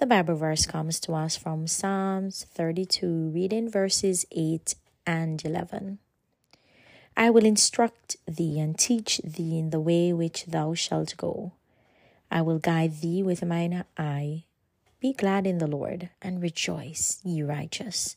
The Bible verse comes to us from Psalms 32, reading verses 8 and 11. I will instruct thee and teach thee in the way which thou shalt go. I will guide thee with mine eye. Be glad in the Lord and rejoice, ye righteous,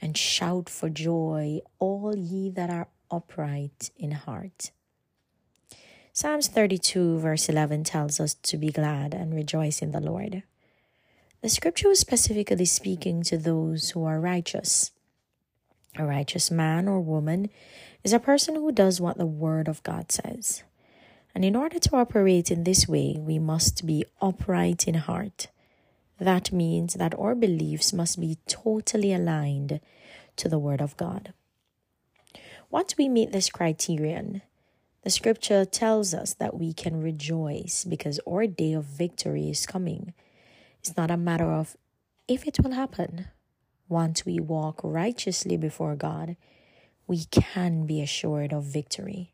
and shout for joy, all ye that are upright in heart. Psalms 32, verse 11 tells us to be glad and rejoice in the Lord. The scripture was specifically speaking to those who are righteous. A righteous man or woman is a person who does what the Word of God says. And in order to operate in this way, we must be upright in heart. That means that our beliefs must be totally aligned to the Word of God. Once we meet this criterion, the scripture tells us that we can rejoice because our day of victory is coming it's not a matter of if it will happen. Once we walk righteously before God, we can be assured of victory.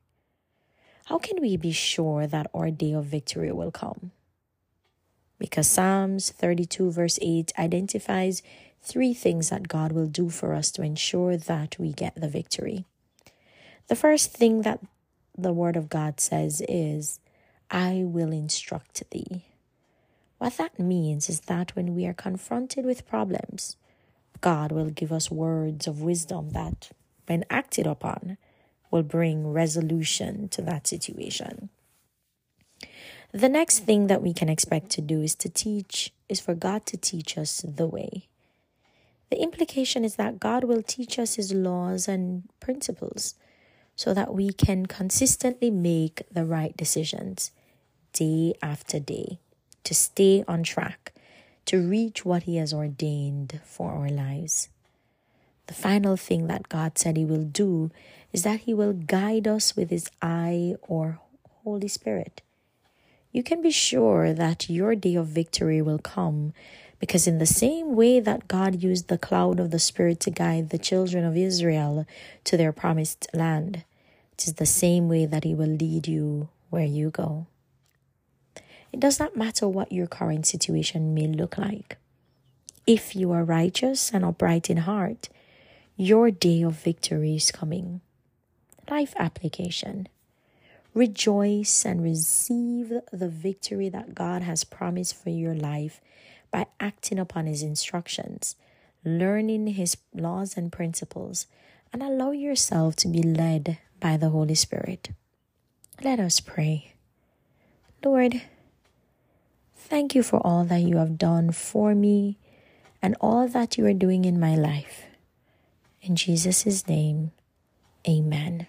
How can we be sure that our day of victory will come? Because Psalms 32, verse 8 identifies three things that God will do for us to ensure that we get the victory. The first thing that the Word of God says is, I will instruct thee. What that means is that when we are confronted with problems, God will give us words of wisdom that, when acted upon, will bring resolution to that situation. The next thing that we can expect to do is to teach, is for God to teach us the way. The implication is that God will teach us His laws and principles so that we can consistently make the right decisions day after day to stay on track, to reach what He has ordained for our lives. The final thing that God said He will do is that He will guide us with His eye or Holy Spirit. You can be sure that your day of victory will come because, in the same way that God used the cloud of the Spirit to guide the children of Israel to their promised land, it is the same way that He will lead you where you go. It does not matter what your current situation may look like. If you are righteous and upright in heart, your day of victory is coming. Life application. Rejoice and receive the victory that God has promised for your life by acting upon His instructions, learning His laws and principles, and allow yourself to be led by the Holy Spirit. Let us pray. Lord, Thank you for all that you have done for me and all that you are doing in my life. In Jesus' name, amen.